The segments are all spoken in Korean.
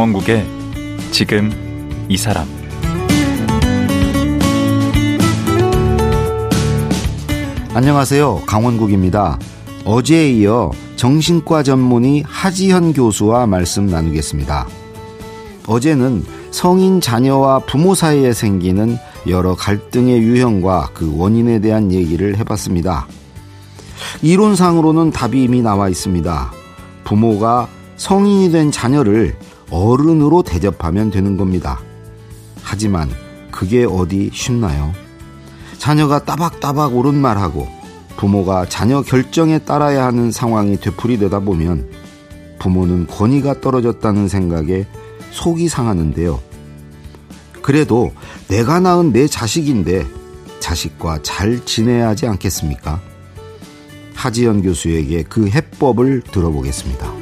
강원국의 지금 이 사람 안녕하세요. 강원국입니다. 어제에 이어 정신과 전문의 하지현 교수와 말씀 나누겠습니다. 어제는 성인 자녀와 부모 사이에 생기는 여러 갈등의 유형과 그 원인에 대한 얘기를 해봤습니다. 이론상으로는 답이 이미 나와 있습니다. 부모가 성인이 된 자녀를 어른으로 대접하면 되는 겁니다. 하지만 그게 어디 쉽나요? 자녀가 따박따박 옳은 말하고 부모가 자녀 결정에 따라야 하는 상황이 되풀이되다 보면 부모는 권위가 떨어졌다는 생각에 속이 상하는데요. 그래도 내가 낳은 내 자식인데 자식과 잘 지내야 하지 않겠습니까? 하지연 교수에게 그 해법을 들어보겠습니다.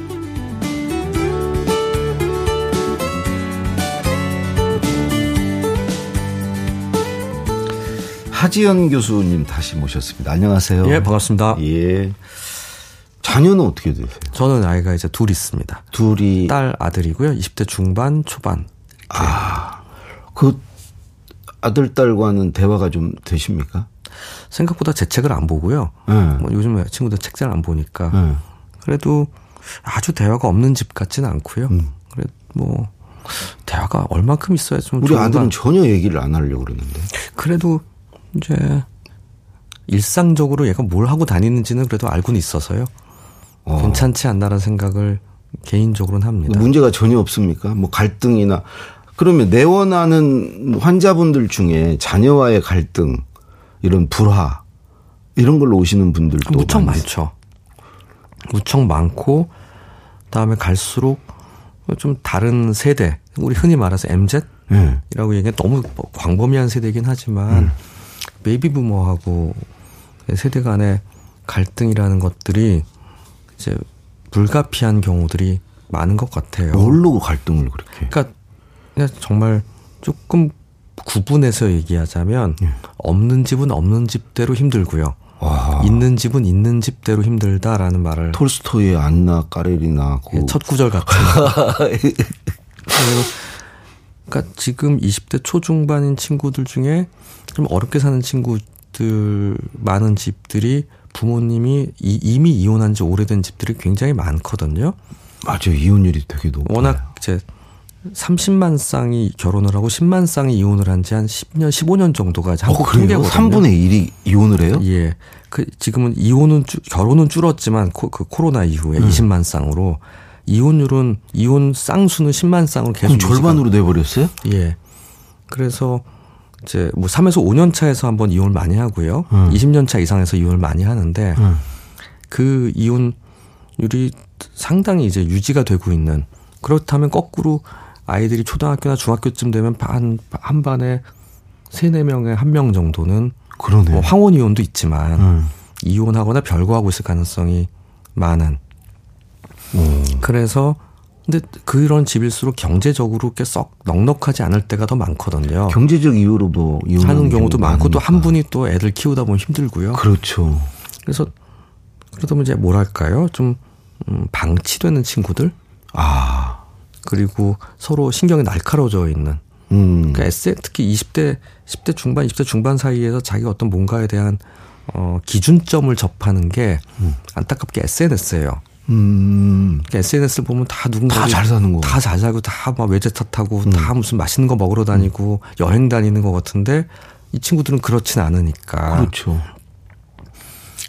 하지연 교수님 다시 모셨습니다. 안녕하세요. 예, 반갑습니다. 예. 자녀는 어떻게 되세요? 저는 아이가 이제 둘 있습니다. 둘이 딸 아들이고요. 20대 중반 초반. 아, 그 아들 딸과는 대화가 좀 되십니까? 생각보다 제 책을 안 보고요. 네. 뭐 요즘 친구들 책 잘 안 보니까 네. 그래도 아주 대화가 없는 집 같지는 않고요. 음. 그래 뭐 대화가 얼만큼 있어야 좀 우리. 아들은 전혀 얘기를 안 하려고 그러는데. 그래도 이제 일상적으로 얘가 뭘 하고 다니는지는 그래도 알고는 있어서요. 어. 괜찮지 않나라는 생각을 개인적으로는 합니다. 문제가 전혀 없습니까? 뭐 갈등이나 그러면 내원하는 환자분들 중에 자녀와의 갈등 이런 불화 이런 걸로 오시는 분들도 무척 많죠. 무척 많고 다음에 갈수록 좀 다른 세대, 우리 흔히 말해서 MZ이라고 예. 얘기해 너무 뭐 광범위한 세대이긴 하지만 음. 베이비 부모하고 세대 간의 갈등이라는 것들이 이제 불가피한 경우들이 많은 것 같아요. 뭘로 갈등을 그렇게? 그러니까 정말 조금 구분해서 얘기하자면 예. 없는 집은 없는 집대로 힘들고요. 와. 있는 집은 있는 집대로 힘들다라는 말을 톨스토이의 안나 까레리나 그 예, 첫 구절 같은. 그러니까 지금 20대 초중반인 친구들 중에 좀 어렵게 사는 친구들 많은 집들이 부모님이 이, 이 미 이혼한 지 오래된 집들이 굉장히 많거든요. 맞아요 이혼율이 되게 높아요. 워낙 이제 30만 쌍이 결혼을 하고 10만 쌍이 이혼을 한 지한 10년, 15년 정도가 어, 한국? 통계거든요. 3분의 1이 이혼을 해요? 예. 그 지금은 이혼은 줄- 결혼은 줄었지만 코, 그 코로나 이후에 음. 20만 쌍으로 이혼율은 이혼 쌍수는 10만 쌍으로 계속 그럼 절반으로 돼 버렸어요? 예. 그래서 이제 뭐 3에서 5년 차에서 한번 이혼을 많이 하고요. 음. 20년 차 이상에서 이혼을 많이 하는데 음. 그 이혼율이 상당히 이제 유지가 되고 있는 그렇다면 거꾸로 아이들이 초등학교나 중학교쯤 되면 반, 한 반에 세네 명에 한 명 정도는 그러네. 뭐 황혼 이혼도 있지만 음. 이혼하거나 별거하고 있을 가능성이 많은. 오. 그래서 근데 그런 집일수록 경제적으로 꽤 썩 넉넉하지 않을 때가 더 많거든요. 경제적 이유로 뭐 사는 경우도 많고 또 한. 분이 또 애들 키우다 보면 힘들고요. 그렇죠. 그래서 그러다 보면 이제 뭐랄까요? 좀 음, 방치되는 친구들 아. 그리고 서로 신경이 날카로워져 있는 음. 그러니까 에세 특히 20대 10대 중반 20대 중반 사이에서 자기가 어떤 뭔가에 대한 어 기준점을 접하는 게 안타깝게 SNS예요. 음. SNS를 보면 다 누군가 다 잘 사는 거. 다 잘 살고 다 막 외제차 타고 음. 다 무슨 맛있는 거 먹으러 다니고 여행 다니는 것 같은데 이 친구들은 그렇진 않으니까 그렇죠.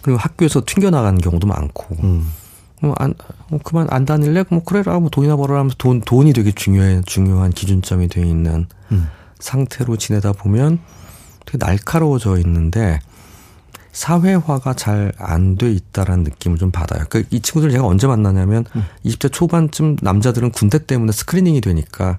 그리고 학교에서 튕겨 나가는 경우도 많고 음. 뭐 안, 뭐 그만 안 다닐래? 뭐 그래라. 뭐 돈이나 벌어라 하면서 돈, 돈이 되게 중요해, 중요한 기준점이 돼 있는 음. 상태로 지내다 보면 되게 날카로워져 있는데 사회화가 잘 안 돼 있다라는 느낌을 좀 받아요. 그이 러니까 친구들 제가 언제 만나냐면 음. 20대 초반쯤 남자들은 군대 때문에 스크리닝이 되니까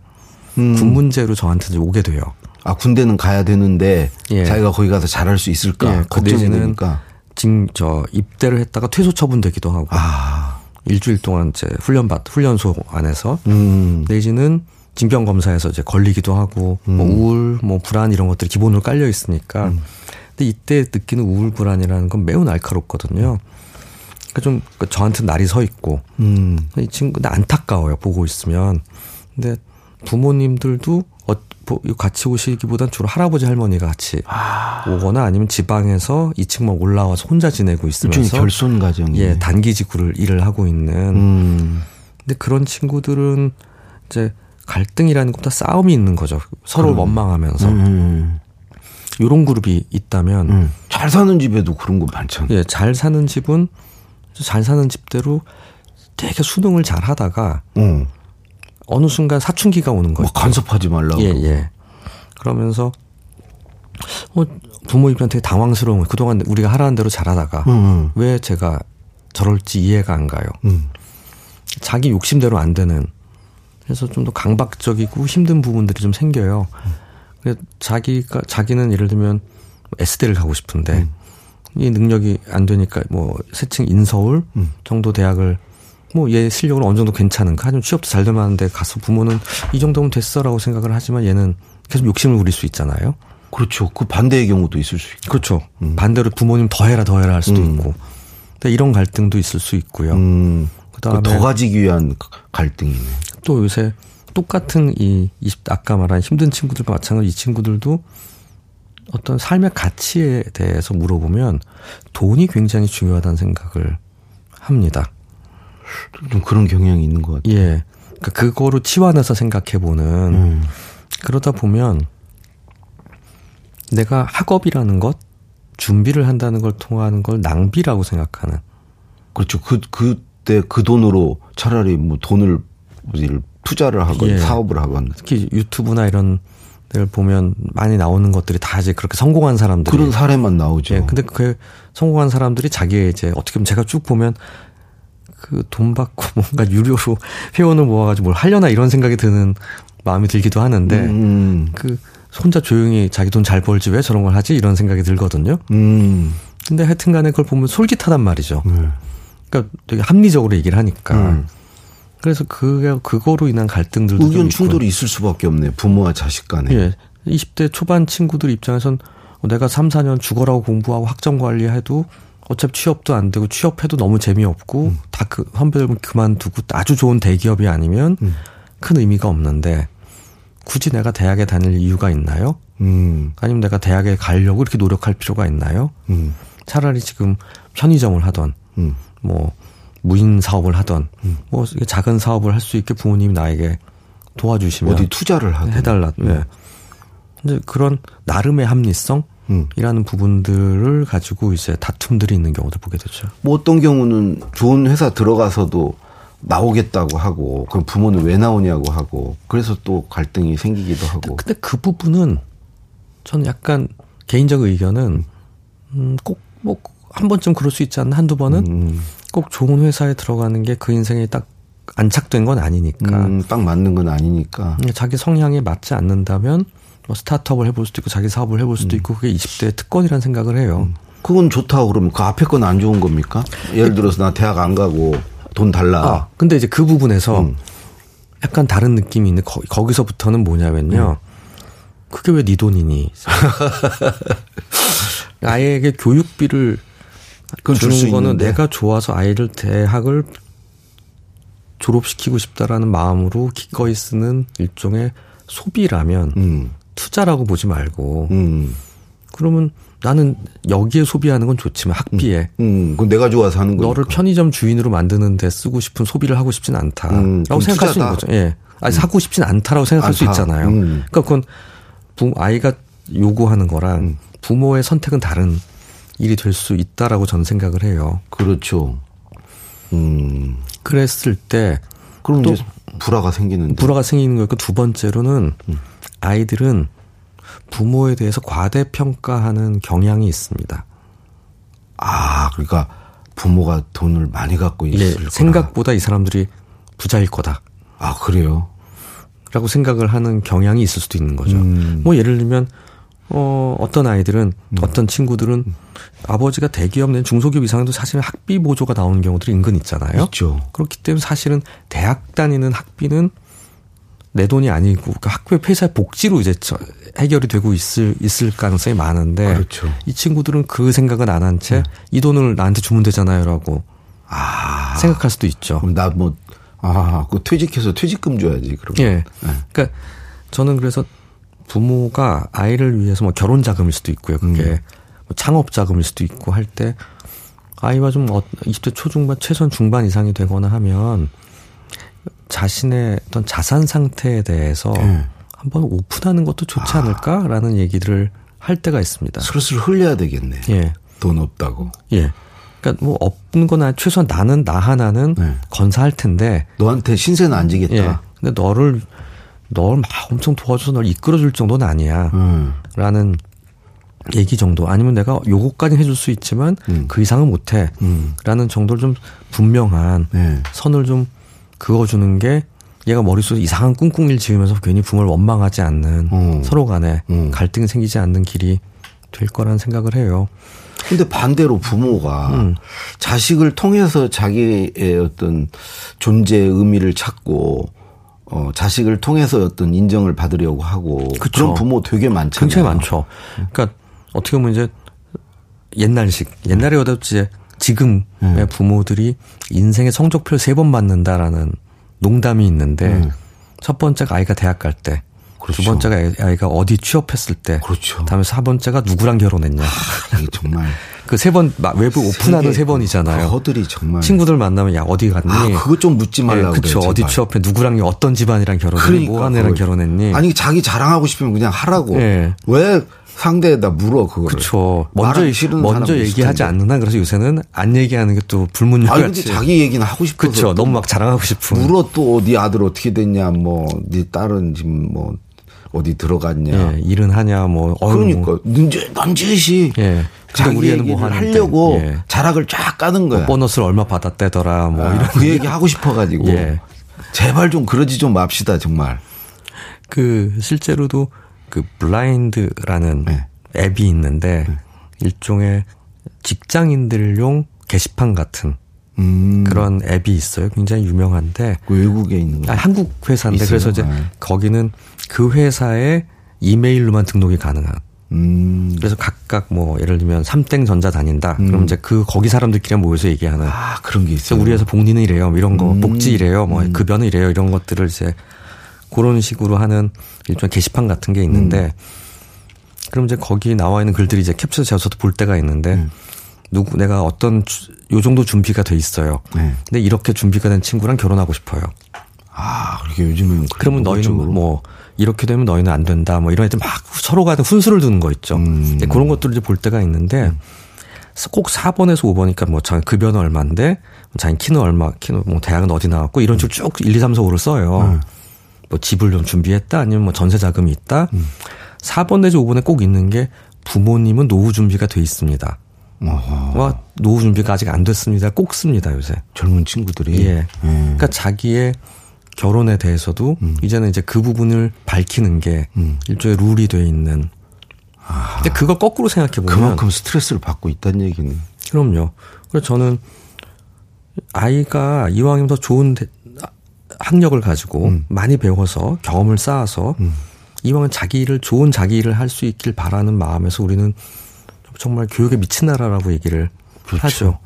음. 군 문제로 저한테 오게 돼요. 아 군대는 가야 되는데 예. 자기가 거기 가서 잘할 수 있을까 예, 그 걱정이 되니까. 징, 저, 입대를 했다가 퇴소 처분되기도 하고. 아. 일주일 동안 이제 훈련 받, 훈련소 안에서. 음. 내지는 징병 검사에서 이제 걸리기도 하고 뭐 음. 우울, 뭐 불안 이런 것들이 기본으로 깔려 있으니까. 근데 이때 느끼는 우울 불안이라는 건 매우 날카롭거든요. 그러니까 좀 저한테 날이 서 있고 음. 이 친구 나 안타까워요 보고 있으면 근데 부모님들도 어, 뭐 같이 오시기보단 주로 할아버지 할머니가 같이 아. 오거나 아니면 지방에서 2층만 올라와서 혼자 지내고 있으면서 결손 가정이. 예 단기직구를 일을 하고 있는 음. 근데 그런 친구들은 이제 갈등이라는 것보다 싸움이 있는 거죠 서로 원망하면서 음. 이런 그룹이 있다면 음. 잘 사는 집에도 그런 거 많잖아. 예, 잘 사는 집은 잘 사는 집대로 되게 수능을 잘 하다가 어. 어느 순간 사춘기가 오는 거예요. 막 간섭하지 말라고. 예, 예. 그러면서 어, 부모 입장에 되게 당황스러운 거예요. 그동안 우리가 하라는 대로 잘하다가 음. 왜 제가 저럴지 이해가 안 가요. 음. 자기 욕심대로 안 되는 그래서 좀 더 강박적이고 힘든 부분들이 좀 생겨요. 그래서 자기가 자기는 예를 들면 S대를 가고 싶은데 이 능력이 안 되니까 뭐 세층 인서울 정도 대학을 뭐 얘 실력은 어느 정도 괜찮은가 하지만 취업도 잘될 만한데 가서 부모는 이 정도면 됐어라고 생각을 하지만 얘는 계속 욕심을 부릴 수 있잖아요. 그렇죠. 그 반대의 경우도 있을 수 있고. 그렇죠. 반대로 부모님 더 해라 더 해라 할 수도 음. 있고. 근데 이런 갈등도 있을 수 있고요. 음. 그다음에 더 가지기 위한 갈등이네. 또 요새 똑같은 이 20, 아까 말한 힘든 친구들과 마찬가지로 이 친구들도 어떤 삶의 가치에 대해서 물어보면 돈이 굉장히 중요하다는 생각을 합니다. 좀 그런 경향이 있는 것 같아요. 예. 그러니까 그거로 치환해서 생각해보는 음. 그러다 보면 내가 학업이라는 것, 준비를 한다는 걸 통하는 걸 낭비라고 생각하는 그렇죠. 그, 그때 그 돈으로 차라리 뭐 돈을 투자를 하건 예. 사업을 하건 특히 유튜브나 이런 데를 보면 많이 나오는 것들이 다 이제 그렇게 성공한 사람들이 그런 사례만 나오죠. 예, 근데 그 성공한 사람들이 자기의 이제 어떻게 보면 제가 쭉 보면 그 돈 받고 뭔가 유료로 회원을 모아가지고 뭘 하려나 이런 생각이 드는 마음이 들기도 하는데 음. 그 혼자 조용히 자기 돈 잘 벌지 왜 저런 걸 하지 이런 생각이 들거든요. 음. 근데 하여튼간에 그걸 보면 솔깃하단 말이죠. 네. 그러니까 되게 합리적으로 얘기를 하니까. 음. 그래서 그게 그거로 인한 갈등들도 좀 의견. 충돌이 있을 수밖에 없네. 부모와 자식 간에. 예. 20대 초반 친구들 입장에선 내가 3, 4년 죽어라고 공부하고 학점 관리해도 어차피 취업도 안 되고 취업해도 너무 재미없고 음. 다그 선배들 그만두고 아주 좋은 대기업이 아니면 음. 큰 의미가 없는데 굳이 내가 대학에 다닐 이유가 있나요? 음. 아니면 내가 대학에 가려고 이렇게 노력할 필요가 있나요? 음. 차라리 지금 편의점을 하던 음. 뭐 무인 사업을 하던 뭐 이렇게 작은 사업을 할 수 있게 부모님이 나에게 도와주시면 어디 투자를 하든. 해달라. 예. 근데 그런 나름의 합리성 음. 이라는 부분들을 가지고 이제 다툼들이 있는 경우도 보게 되죠. 뭐 어떤 경우는 좋은 회사 들어가서도 나오겠다고 하고 그럼 부모는 왜 나오냐고 하고 그래서 또 갈등이 생기기도 하고 근데 그 부분은 저는 약간 개인적 의견은 음, 꼭뭐 한 번쯤 그럴 수 있지 않나 한두 번은 음, 꼭 좋은 회사에 들어가는 게 그 인생에 딱 안착된 건 아니니까 음, 딱 맞는 건 아니니까 자기 성향에 맞지 않는다면 뭐 스타트업을 해볼 수도 있고 자기 사업을 해볼 수도 있고 그게 20대의 특권이라는 생각을 해요. 그건 좋다고 그러면 그 앞에 건 안 좋은 겁니까? 예를 들어서 나 대학 안 가고 돈 달라. 아, 근데 이제 그 부분에서 음. 약간 다른 느낌이 있는데 거, 거기서부터는 뭐냐면요. 그게 왜 네 돈이니? 아이에게 교육비를 그건 주는 거는 있는데. 내가 좋아서 아이를 대학을 졸업시키고 싶다라는 마음으로 기꺼이 쓰는 일종의 소비라면 음, 투자라고 보지 말고 음, 그러면 나는 여기에 소비하는 건 좋지만 학비에 음, 그건 내가 좋아서 하는 거니까. 너를 편의점 주인으로 만드는 데 쓰고 싶은 소비를 하고 싶진 않다라고 음, 생각할 수 있는 투자다. 거죠. 예, 아니 사고 싶진 않다라고 생각할 수 않다. 있잖아요. 음. 그러니까 그건 부, 아이가 요구하는 거랑 음. 부모의 선택은 다른 일이 될 수 있다라고 저는 생각을 해요. 그렇죠. 음, 그랬을 때 그럼 또 이제 불화가 생기는데. 불화가 생기는 거고 두 번째로는 아이들은 부모에 대해서 과대평가하는 경향이 있습니다. 아, 그러니까 부모가 돈을 많이 갖고 예, 있을 거다. 생각보다 이 사람들이 부자일 거다. 아, 그래요? 라고 생각을 하는 경향이 있을 수도 있는 거죠. 음. 뭐 예를 들면 어 어떤 아이들은 어떤 친구들은 아버지가 대기업 낸 중소기업 이상도 사실은 학비 보조가 나오는 경우들이 은근 있잖아요. 있죠. 그렇기 때문에 사실은 대학 다니는 학비는 내 돈이 아니고 그 학교 회사의 복지로 이제 저- 해결이 되고 있을 있을 가능성이 많은데 그렇죠. 이 친구들은 그 생각은 안 한 채이 돈을 나한테 주면 되잖아요라고 아, 생각할 수도 있죠. 그럼 나뭐 아, 그 퇴직해서 퇴직금 줘야지, 그럼. 예. 네. 그러니까 저는 그래서 부모가 아이를 위해서 뭐 결혼 자금일 수도 있고요. 그게 음. 뭐 창업 자금일 수도 있고 할 때 아이가 좀 어- 20대 초중반 최소한 중반 이상이 되거나 하면 자신의 어떤 자산 상태에 대해서 예. 한번 오픈하는 것도 좋지 아. 않을까라는 얘기를 할 때가 있습니다. 슬슬 흘려야 되겠네. 예. 돈 없다고. 예. 그러니까 뭐 없는 거나 최소한 나는 나 하나는 네. 건사할 텐데 너한테 신세는 안 지겠다. 예. 근데 너를 널 막 엄청 도와줘서 널 이끌어줄 정도는 아니야. 음. 라는 얘기 정도. 아니면 내가 요거까지 해줄 수 있지만 음. 그 이상은 못해. 음. 라는 정도를 좀 분명한 네. 선을 좀 그어주는 게 얘가 머릿속에 이상한 꿍꿍이를 지으면서 괜히 부모를 원망하지 않는 어. 서로 간에 음. 갈등이 생기지 않는 길이 될 거라는 생각을 해요. 근데 반대로 부모가 음. 자식을 통해서 자기의 어떤 존재의 의미를 찾고 어 자식을 통해서 어떤 인정을 받으려고 하고 그쵸. 런 부모 되게 많잖아요. 굉장히 많죠. 그러니까 어떻게 보면 이제 옛날식 옛날에 이제 지금의 음. 부모들이 인생의 성적표를 세 번 받는다라는 농담이 있는데 음. 첫 번째가 아이가 대학 갈 때, 그렇죠. 두 번째가 아이- 아이가 어디 취업했을 때, 그렇죠. 다음에 사 번째가 누구랑 결혼했냐. 이게 정말 그 세 번 외부 오픈하는 세 번이잖아요. 그 허들이 정말 친구들 만나면 야 어디 갔니? 아 그거 좀 묻지 말라고 예, 그쵸. 그래요, 어디. 취업해 누구랑 어떤 집안이랑 결혼했니? 뭐 하는 애랑 그걸. 결혼했니? 아니 자기 자랑하고 싶으면 그냥 하라고. 예. 왜 상대에다 물어 그거를. 그렇죠. 먼저 먼저 얘기하지 텐데. 않는다. 그래서 요새는 안 얘기하는 게 또 불문율 아니 근데. 자기 얘기는 하고 싶어서 그렇죠. 너무 막 자랑하고 싶은. 물어 또 네 아들 어떻게 됐냐 뭐네 딸은 지금 뭐 어디 들어갔냐. 예, 일은 하냐 뭐. 어휴, 그러니까 뭐. 눈제 남짓이 예. 자기 우리 애는 뭐. 하려고 예. 자락을 쫙 까는 거야. 보너스를 얼마 받았대더라. 뭐 아, 이런. 그 얘기 하고 싶어가지고 예. 제발 좀 그러지 좀 맙시다 정말. 그 실제로도 그 블라인드라는 네. 앱이 있는데 일종의 직장인들용 게시판 같은 음, 그런 앱이 있어요. 굉장히 유명한데 그 외국에 있는 거. 아, 한국 회사인데 있어요? 그래서 이제 네. 거기는 그 회사의 이메일로만 등록이 가능한. 음, 그래서 각각 뭐 예를 들면 삼땡 전자 다닌다. 그럼 이제 그 거기 사람들끼리 모여서 얘기하는. 아 그런 게 있어요. 우리 회사 복리는 이래요. 뭐 이런 거 음. 복지 이래요. 뭐 급여는 이래요. 이런 것들을 이제 그런 식으로 하는 일종의 게시판 같은 게 있는데 음. 그럼 이제 거기 나와 있는 글들이 이제 캡처 제어서도 볼 때가 있는데 음. 누구 내가 어떤 주- 요 정도 준비가 돼 있어요. 네. 근데 이렇게 준비가 된 친구랑 결혼하고 싶어요. 아 그렇게 요즘은 그러면 너희는. 뭐 이렇게 되면 너희는 안 된다. 뭐 이런 애들 막 서로 간에 훈수를 두는 거 있죠. 음. 근데 그런 것들을 이제 볼 때가 있는데 꼭 4번에서 5번이니까 뭐 자기 급여는 얼마인데 자기 키는 얼마, 키는 뭐 대학은 어디 나왔고 이런 식으로 쭉 1, 2, 3, 4, 5를 써요. 뭐 집을 좀 준비했다 아니면 뭐 전세 자금이 있다. 4번 내지 5번에 꼭 있는 게 부모님은 노후 준비가 돼 있습니다. 어허, 와 노후 준비가 아직 안 됐습니다. 꼭 씁니다 요새. 젊은 친구들이 예. 그러니까 자기의 결혼에 대해서도 이제는 이제 그 부분을 밝히는 게 일종의 룰이 돼 있는. 근데 그걸 거꾸로 생각해 보면 그만큼 스트레스를 받고 있다는 얘기는. 그럼요. 그래서 저는 아이가 이왕이면 더 좋은 대- 학력을 가지고 많이 배워서 경험을 쌓아서 이왕은 자기 일을 좋은 자기 일을 할 수 있길 바라는 마음에서 우리는 정말 교육에 미친 나라라고 얘기를 하죠.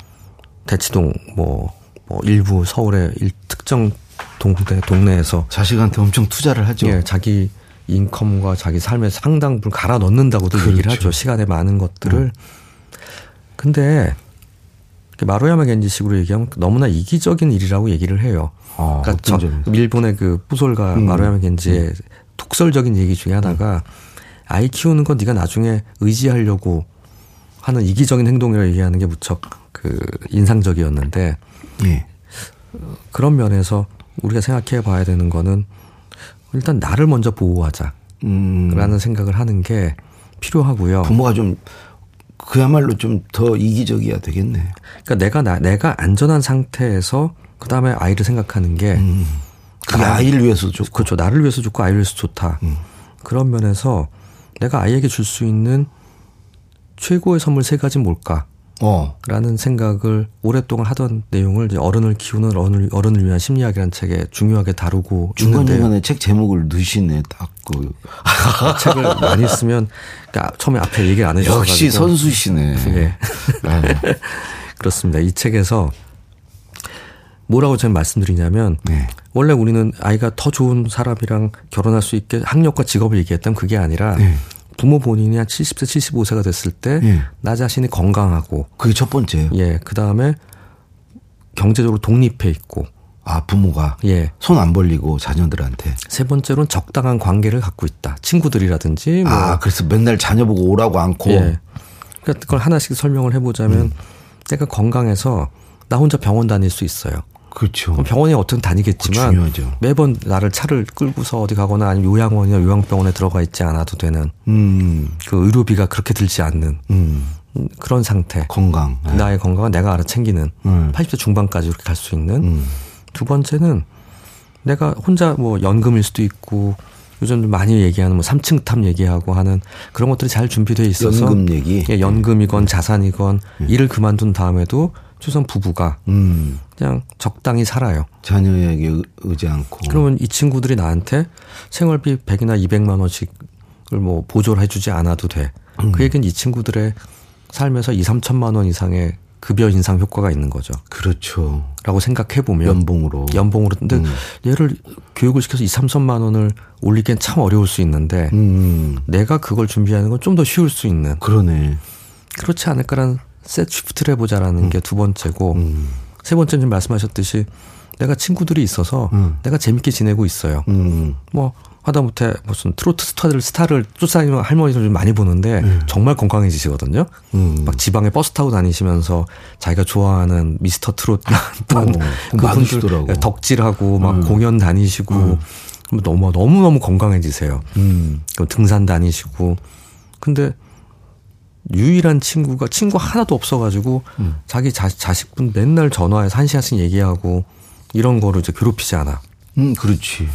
대치동 뭐, 뭐 일부 서울의 일 특정 동네 동네에서 자식한테 엄청 투자를 하죠. 예, 자기 인컴과 자기 삶의 상당 부분 갈아 넣는다고도 얘기를 그렇죠. 하죠. 시간에 많은 것들을. 근데 이렇게 마루야마 겐지식으로 얘기하면 너무나 이기적인 일이라고 얘기를 해요. 아, 그러니까 저? 일본의 그 부솔가 음. 마루야마 겐지의 독설적인 얘기 중에 하나가 아이 키우는 건 네가 나중에 의지하려고 하는 이기적인 행동이라고 얘기하는 게 무척 그 인상적이었는데 예. 그런 면에서 우리가 생각해 봐야 되는 거는 일단 나를 먼저 보호하자. 음, 라는 생각을 하는 게 필요하고요. 부모가 좀 그야말로 좀 더 이기적이야 되겠네. 그러니까 내가 나, 내가 안전한 상태에서 그 다음에 아이를 생각하는 게 그게 아이를 위해서 좋고. 그렇죠. 나를 위해서 좋고 아이를 위해서 좋다. 그런 면에서 내가 아이에게 줄 수 있는 최고의 선물 세 가지 뭘까? 어. 라는 생각을 오랫동안 하던 내용을 이제 어른을 키우는 어른을, 어른을 위한 심리학이라는 책에 중요하게 다루고 중간중간에 책 제목을 넣으시네, 딱 그. 책을 많이 쓰면 그러니까 처음에 앞에 얘기를 안 해주셔가지고 역시 선수시네. 예. 네. 그렇습니다. 이 책에서 뭐라고 저는 말씀드리냐면 네. 원래 우리는 아이가 더 좋은 사람이랑 결혼할 수 있게 학력과 직업을 얘기했다면 그게 아니라 네. 부모 본인이 한 70세, 75세가 됐을 때나 예. 자신이 건강하고 그게 첫 번째예요. 예, 그다음에 경제적으로 독립해 있고 아 부모가 예. 손 안 벌리고 자녀들한테. 세 번째로는 적당한 관계를 갖고 있다. 친구들이라든지 뭐 아 그래서 맨날 자녀 보고 오라고 않고. 예. 그러니까 그걸 하나씩 설명을 해 보자면 음. 내가 건강해서 나 혼자 병원 다닐 수 있어요. 그렇죠. 그럼 병원에 그거 다니겠지만 중요하죠. 매번 나를 차를 끌고서 어디 가거나 아니면 요양원이나 요양병원에 들어가 있지 않아도 되는 음, 그 의료비가 그렇게 들지 않는 음, 음, 그런 상태. 건강. 네. 나의 건강은 내가 알아 챙기는 음. 80대 중반까지 이렇게 갈 수 있는 음. 두 번째는 내가 혼자 뭐 연금일 수도 있고 요즘 많이 얘기하는 뭐 3층 탑 얘기하고 하는 그런 것들이 잘 준비돼 있어서 연금 얘기. 예, 연금이건 자산이건 일을 그만둔 다음에도 최소한 부부가 음, 그냥 적당히 살아요. 자녀에게 의- 의지 않고. 그러면 이 친구들이 나한테 생활비 100이나 200만 원씩을 뭐 보조를 해주지 않아도 돼. 음. 그 얘기는 이 친구들의 삶에서 2, 3천만 원 이상의 급여 인상 효과가 있는 거죠. 그렇죠. 라고 생각해 보면 연봉으로. 연봉으로 근데 음. 얘를 교육을 시켜서 2, 3천만 원을 올리기엔 참 어려울 수 있는데 음, 내가 그걸 준비하는 건 좀 더 쉬울 수 있는 그러네. 그렇지 않을까라는 set shift를 해보자라는 게 두 번째고 음, 세 번째는 지금 말씀하셨듯이 내가 친구들이 있어서 음. 내가 재밌게 지내고 있어요. 음, 뭐 하다못해 무슨 트로트 스타들 스타를 쫓아다니는 할머니들 좀 많이 보는데 네. 정말 건강해지시거든요. 음. 막 지방에 버스 타고 다니시면서 자기가 좋아하는 미스터 트롯 반 어, 많으시더라고. 덕질하고 막 음. 공연 다니시고 너무 너무 너무 건강해지세요. 음, 그럼 등산 다니시고 근데 유일한 친구가 친구 하나도 없어가지고 음. 자기 자, 자식분 맨날 전화해서 한 시간씩 얘기하고 이런 거를 이제 괴롭히지 않아. 음, 그렇지.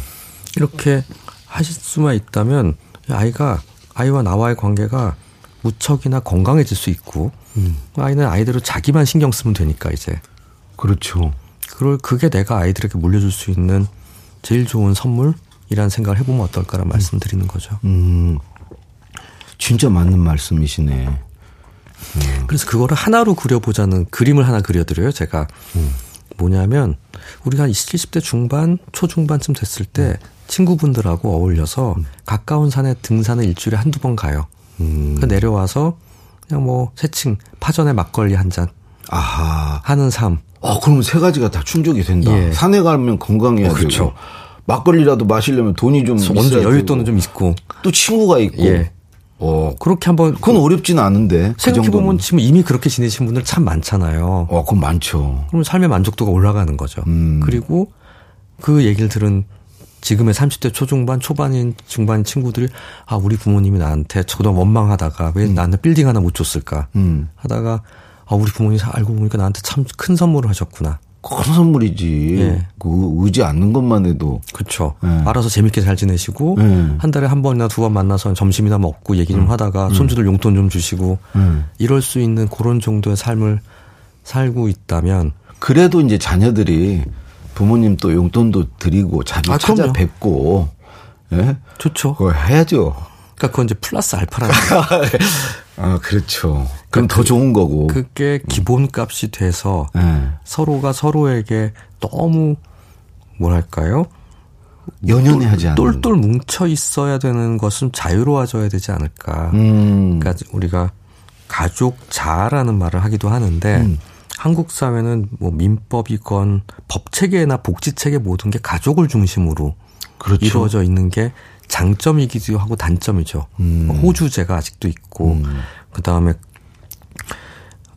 이렇게 하실 수만 있다면 이 아이가 아이와 나와의 관계가 무척이나 건강해질 수 있고 음, 아이는 아이대로 자기만 신경 쓰면 되니까 이제 그렇죠. 그걸 그게 내가 아이들에게 물려줄 수 있는 제일 좋은 선물이라는 생각을 해보면 어떨까라는 말씀드리는 거죠. 음, 진짜 맞는 말씀이시네. 그래서 그거를 하나로 그려보자는 그림을 하나 그려드려요. 제가 뭐냐면 우리가 20, 70대 중반, 초중반쯤 됐을 때 친구분들하고 어울려서 가까운 산에 등산을 일주일에 한두 번 가요. 음, 그 내려와서 그냥 뭐 새칭 파전에 막걸리 한 잔 아하. 하는 삶. 아, 그러면 세 가지가 다 충족이 된다. 예. 산에 가면 건강해야 어, 그렇죠. 되고. 막걸리라도 마시려면 돈이 좀 정도 여윳돈은. 좀 있고. 또 친구가 있고. 예. 어, 그렇게 한번 그건 어렵지는 않은데. 그 생각해 보면 정도는. 지금 이미 그렇게 지내신 분들 참 많잖아요. 어, 그건 많죠. 그러면 삶의 만족도가 올라가는 거죠. 음. 그리고 그 얘기를 들은 지금의 30대 초중반, 초반인 중반 친구들이 아, 우리 부모님이 나한테 저도 원망하다가 왜 나한테 빌딩 하나 못 줬을까 음. 하다가 아, 우리 부모님이 알고 보니까 나한테 참 큰 선물을 하셨구나. 큰 선물이지. 예. 그 의지 않는 것만 해도. 그렇죠. 예. 알아서 재밌게 잘 지내시고 예. 한 달에 한 번이나 두 번 만나서 점심이나 먹고 얘기 좀 하다가 손주들 용돈 좀 주시고 음. 이럴 수 있는 그런 정도의 삶을 살고 있다면 그래도 이제 자녀들이 부모님 또 용돈도 드리고 자주 아. 찾아뵙고, 예? 좋죠. 그걸 해야죠. 그러니까 그건 이제 플러스 알파라는 아, 그렇죠. 그럼 더 좋은 거고. 그게 기본값이 돼서 예. 서로가 서로에게 너무 뭐랄까요? 연연해 하지 않는. 똘똘 뭉쳐 있어야 되는 것은 자유로워져야 되지 않을까. 음. 그러니까 우리가 가족자라는 말을 하기도 하는데 음. 한국 사회는 뭐 민법이건 법 체계나 복지 체계 모든 게 가족을 중심으로 그렇죠. 이루어져 있는 게 장점이기도 하고 단점이죠. 음. 호주제가 아직도 있고 그 다음에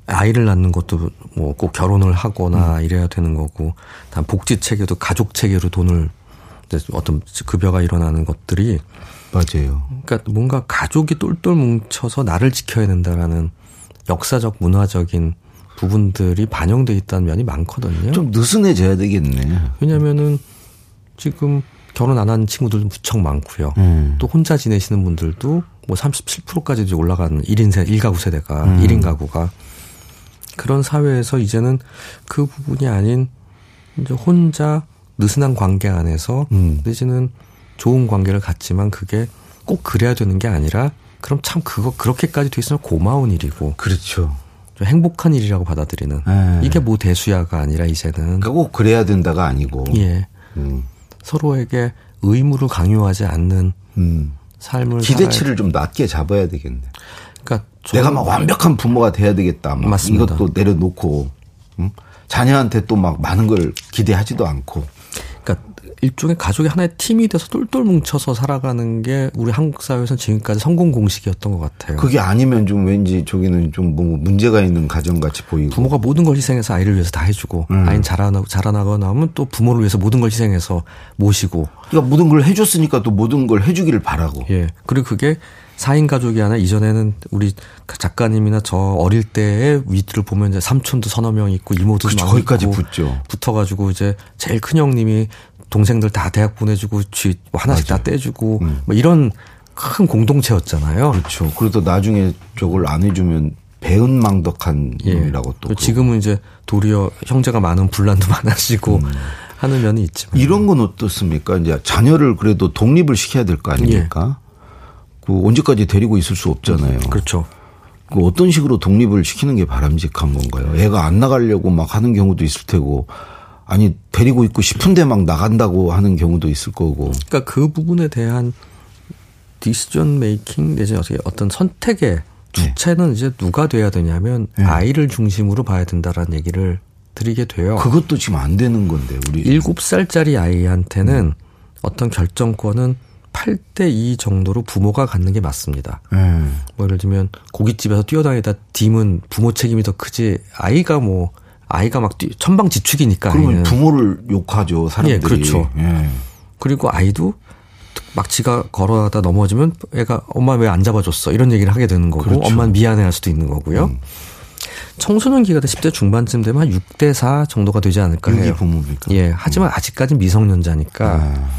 아이를 낳는 것도 뭐 꼭 결혼을 하거나 이래야 되는 거고, 다음 복지 체계도 가족 체계로 돈을 어떤 급여가 일어나는 것들이 맞아요. 그러니까 뭔가 가족이 똘똘 뭉쳐서 나를 지켜야 된다라는 역사적 문화적인 부분들이 반영돼 있다는 면이 많거든요. 좀 느슨해져야 되겠네. 왜냐면은 지금 결혼 안 한 친구들도 무척 많고요. 음. 또 혼자 지내시는 분들도 뭐 37%까지 이제 올라가는 1인 세, 1가구 세대가, 음. 1인 가구가. 그런 사회에서 이제는 그 부분이 아닌 이제 혼자 느슨한 관계 안에서 음. 내지는 좋은 관계를 갖지만 그게 꼭 그래야 되는 게 아니라 그럼 참 그거 그렇게까지 돼 있으면 고마운 일이고 그렇죠. 좀 행복한 일이라고 받아들이는 네. 이게 뭐 대수야가 아니라 이제는 그러니까 꼭 그래야 된다가 아니고. 예 음. 서로에게 의무를 강요하지 않는 음. 삶을 기대치를 좀 낮게 잡아야 되겠네. 그러니까 내가 막 완벽한 부모가 돼야 되겠다. 막 맞습니다. 이것도 내려놓고 응? 자녀한테 또 막 많은 걸 기대하지도 않고. 일종의 가족의 하나의 팀이 돼서 똘똘 뭉쳐서 살아가는 게 우리 한국 사회에서는 지금까지 성공 공식이었던 것 같아요. 그게 아니면 좀 왠지 저기는 좀 뭐 문제가 있는 가정 같이 보이고. 부모가 모든 걸 희생해서 아이를 위해서 다 해주고 음. 아이는 자라나 자라나고 나면 또 부모를 위해서 모든 걸 희생해서 모시고 그러니까 모든 걸 해줬으니까 또 모든 걸 해주기를 바라고. 예 그리고 그게 4인 가족이 아니라 이전에는 우리 작가님이나 저 어릴 때의 위들을 보면 이제 삼촌도 서너 명 있고 이모도 많고 거기까지 붙죠. 붙어가지고 이제 제일 큰 형님이 동생들 다 대학 보내주고 쥐뭐 하나씩 다 떼주고 음. 뭐 이런 큰 공동체였잖아요. 그렇죠. 그래도 나중에 저걸 안 해주면 배은망덕한 예. 놈이라고 또. 지금은 이제 도리어 형제가 많은 분란도 많아지고 음. 하는 면이 있지만 이런 건 어떻습니까? 이제 자녀를 그래도 독립을 시켜야 될 거 아닙니까? 그 언제까지 데리고 있을 수 없잖아요. 그렇죠. 그 어떤 식으로 독립을 시키는 게 바람직한 건가요? 애가 안 나가려고 막 하는 경우도 있을 테고, 아니 데리고 있고 싶은데 막 나간다고 하는 경우도 있을 거고. 그러니까 그 부분에 대한 디시전 메이킹 내지 어떻게 어떤 선택의 주체는 이제 누가 돼야 되냐면 네. 아이를 중심으로 봐야 된다라는 얘기를 드리게 돼요. 그것도 지금 안 되는 건데 우리. 일곱 살짜리 아이한테는 어떤 결정권은 8대 2 정도로 부모가 갖는 게 맞습니다. 예. 뭐 예를 들면 고깃집에서 뛰어다니다 dim은 부모 책임이 더 크지 아이가 뭐 아이가 막 뛰, 천방지축이니까 그러면 아이는 부모를 욕하죠 사람들이. 예, 그렇죠. 예. 그리고 아이도 막 지가 걸어가다 넘어지면 애가 엄마 왜 안 잡아줬어 이런 얘기를 하게 되는 거고 그렇죠. 음. 엄마는 미안해할 수도 있는 거고요. 청소년 기가 때 10대 중반쯤 되면 한 6대 4 정도가 되지 않을까 해요. 부모입니까? 예, 하지만 아직까지 미성년자니까 아,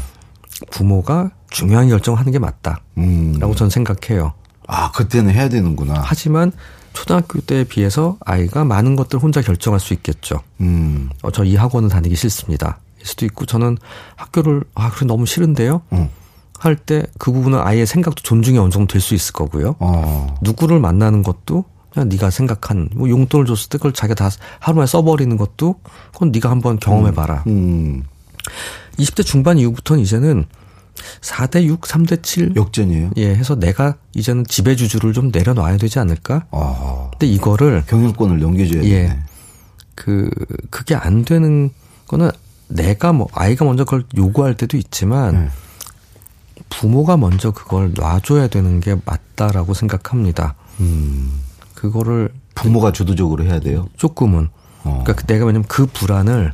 부모가 중요한 결정을 하는 게 맞다라고 음. 저는 생각해요. 아 그때는 해야 되는구나. 하지만 초등학교 때에 비해서 아이가 많은 것들 혼자 결정할 수 있겠죠. 음. 어, 저 이 학원은 다니기 싫습니다. 일 수도 있고 저는 학교를 아 그래 너무 싫은데요. 어. 할때 그 부분은 아이의 생각도 존중이 어느 정도 될 수 있을 거고요. 어. 누구를 만나는 것도 그냥 네가 생각한 뭐 용돈을 줬을 때 그걸 자기가 다 하루만에 써버리는 것도 그건 네가 한번 경험해 봐라. 음. 20대 중반 이후부터는 이제는 4대 6, 3대 7 역전이에요. 예 해서 내가 이제는 지배주주를 좀 내려놔야 되지 않을까? 아. 근데 이거를 경영권을 넘겨줘야 예. 되네. 그 그게 안 되는 거는 내가 뭐 아이가 먼저 그걸 요구할 때도 있지만 네. 부모가 먼저 그걸 놔줘야 되는 게 맞다라고 생각합니다. 음. 그거를 부모가 주도적으로 해야 돼요. 조금은 어. 그러니까 내가 왜냐면 그 불안을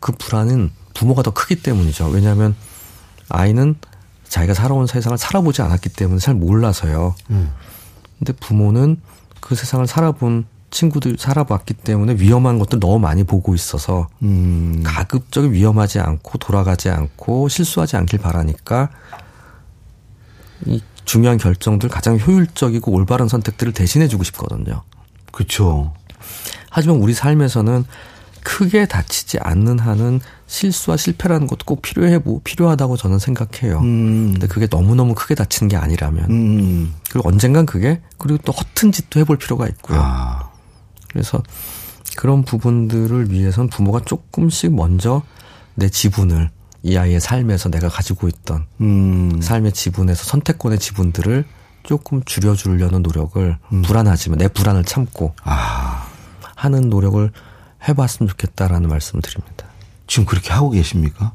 그 불안은 부모가 더 크기 때문이죠. 왜냐하면 아이는 자기가 살아온 세상을 살아보지 않았기 때문에 잘 몰라서요. 음. 근데 부모는 그 세상을 살아본 친구들 살아봤기 때문에 위험한 것들 너무 많이 보고 있어서 음. 가급적이 위험하지 않고 돌아가지 않고 실수하지 않길 바라니까 이 중요한 결정들 가장 효율적이고 올바른 선택들을 대신해주고 싶거든요. 그렇죠. 하지만 우리 삶에서는 크게 다치지 않는 한은 실수와 실패라는 것도 꼭 필요해 보 필요하다고 저는 생각해요. 음. 근데 그게 너무 너무 크게 다치는 게 아니라면 음. 그리고 언젠간 그게 그리고 또 허튼 짓도 해볼 필요가 있고요. 아. 그래서 그런 부분들을 위해선 부모가 조금씩 먼저 내 지분을 이 아이의 삶에서 내가 가지고 있던 음. 삶의 지분에서 선택권의 지분들을 조금 줄여주려는 노력을 음. 불안하지만 내 불안을 참고 아. 하는 노력을 해봤으면 좋겠다라는 말씀을 드립니다. 지금 그렇게 하고 계십니까?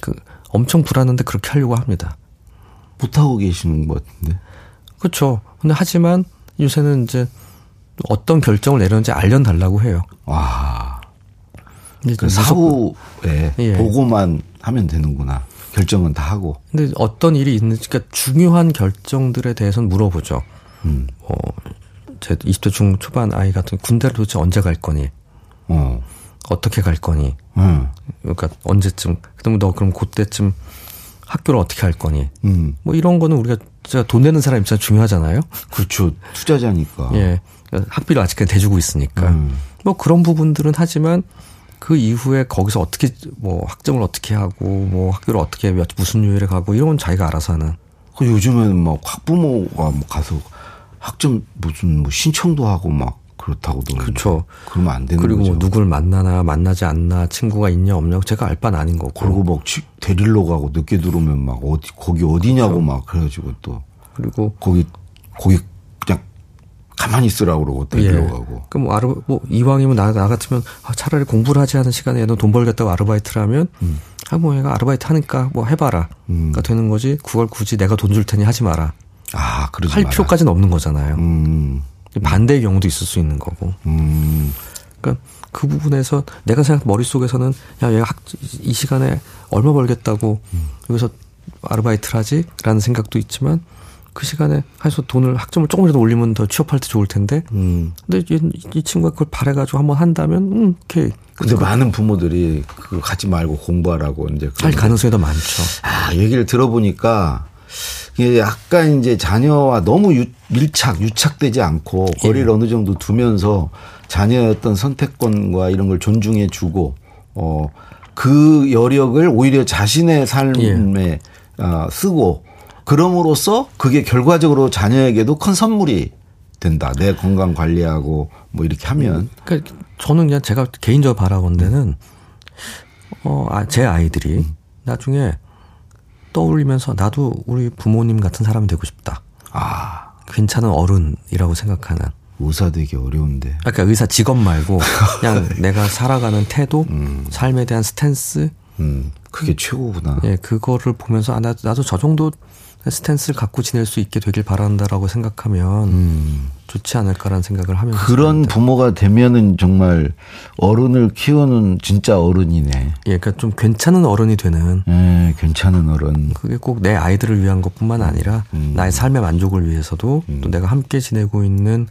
그 엄청 불안한데 그렇게 하려고 합니다. 못하고 계시는 것 같은데. 그렇죠. 근데 하지만 요새는 이제 어떤 결정을 내렸는지 알려달라고 해요. 와. 근데 그 사후에 예. 보고만 하면 되는구나. 결정은 다 하고. 근데 어떤 일이 있는지, 그러니까 중요한 결정들에 대해서는 물어보죠. 음. 어, 제 20대 중 초반 아이 같은 군대를 도대체 언제 갈 거니? 어. 어떻게 갈 거니? 음. 그러니까 언제쯤? 그다음에 너 그럼 그때쯤 학교를 어떻게 할 거니? 음. 뭐 이런 거는 우리가 진짜 돈 내는 사람 입장 중요하잖아요. 그렇죠. 투자자니까. 예. 그러니까 학비를 아직까지 대주고 있으니까. 음. 뭐 그런 부분들은 하지만 그 이후에 거기서 어떻게 뭐 학점을 어떻게 하고 뭐 학교를 어떻게 몇 무슨 요일에 가고 이런 건 자기가 알아서 하는. 그 요즘에는 막 학부모가 뭐 가서 학점 무슨 뭐 신청도 하고 막 그렇다고 도. 그렇죠. 그러면 안 되는 그리고 거죠. 뭐 누굴 만나나 만나지 않나 친구가 있냐 없냐 제가 알 바는 아닌 거고. 그리고 막 치- 데리러 가고 늦게 들어오면 막 어디 거기 어디냐고 막 그래가지고 또 그리고 거기 거기 그냥 가만히 있으라고 그러고 데리러 예. 가고. 그럼 뭐, 아르, 뭐 이왕이면 나, 나 같으면 아, 차라리 공부를 하지 않은 시간에 얘는 돈 벌겠다고 아르바이트를 하면 음. 아뭐 얘가 아르바이트 하니까 뭐 해봐라. 가 되는 거지. 그걸 굳이 내가 돈 줄 테니 하지 마라. 아 그러지 할 마라. 필요까지는 없는 거잖아요. 음, 반대의 경우도 있을 수 있는 거고. 음, 그러니까 그 부분에서 내가 생각 머릿속에서는 야 얘가 학, 이 시간에 얼마 벌겠다고 여기서 아르바이트를 하지라는 생각도 있지만 그 시간에 해서 돈을 학점을 조금이라도 올리면 더 취업할 때 좋을 텐데 음. 근데 이, 이 친구가 그걸 바래가지고 한번 한다면 음 오케이 근데 많은 부모들이 그거 가지 말고 공부하라고 이제 할 가능성이 더 많죠. 아, 얘기를 들어보니까 약간 이제 자녀와 너무 유- 밀착, 유착되지 않고 예. 거리를 어느 정도 두면서 자녀의 어떤 선택권과 이런 걸 존중해 주고 어, 그 여력을 오히려 자신의 삶에 예. 아, 쓰고 그럼으로써 그게 결과적으로 자녀에게도 큰 선물이 된다. 내 건강 관리하고 뭐 이렇게 하면 그러니까 저는 그냥 제가 개인적으로 바라본데는 어, 아, 제 아이들이 나중에 떠올리면서 나도 우리 부모님 같은 사람이 되고 싶다. 아, 괜찮은 어른이라고 생각하는. 의사 되기 어려운데. 그러니까 의사 직업 말고 그냥 내가 살아가는 태도, 삶에 대한 스탠스, 음, 그게 최고구나. 예, 그거를 보면서 아, 나, 나도 저 정도 스탠스를 갖고 지낼 수 있게 되길 바란다라고 생각하면 좋지 않을까라는 생각을 하면서 음. 그런 부모가 되면은 정말 어른을 키우는 진짜 어른이네. 예, 그러니까 좀 괜찮은 어른이 되는 예, 괜찮은 어른. 그게 꼭 내 아이들을 위한 것뿐만 아니라 음. 나의 삶의 만족을 위해서도 또 내가 함께 지내고 있는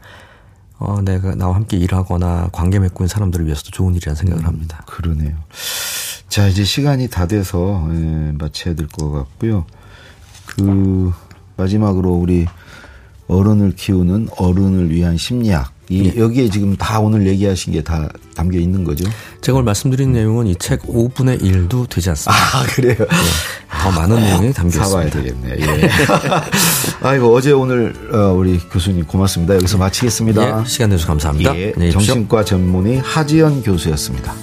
어 내가 나와 함께 일하거나 관계 맺고 있는 사람들을 위해서도 좋은 일이라는 생각을 합니다. 그러네요. 자, 이제 시간이 다 돼서 예, 마쳐야 될 것 같고요. 그 마지막으로 우리 어른을 키우는 어른을 위한 심리학. 이 여기에 지금 다 오늘 얘기하신 게 다 담겨 있는 거죠? 제가 오늘 말씀드린 내용은 이 책 5분의 1도 되지 않습니다. 아, 그래요. 더 많은 내용이 담겨 사봐야 있습니다. 되겠네. 예. 아이고 어제 오늘 어, 우리 교수님 고맙습니다. 여기서 마치겠습니다. 예, 시간 내주셔서 감사합니다. 예. 정신과 전문의 하지연 교수였습니다.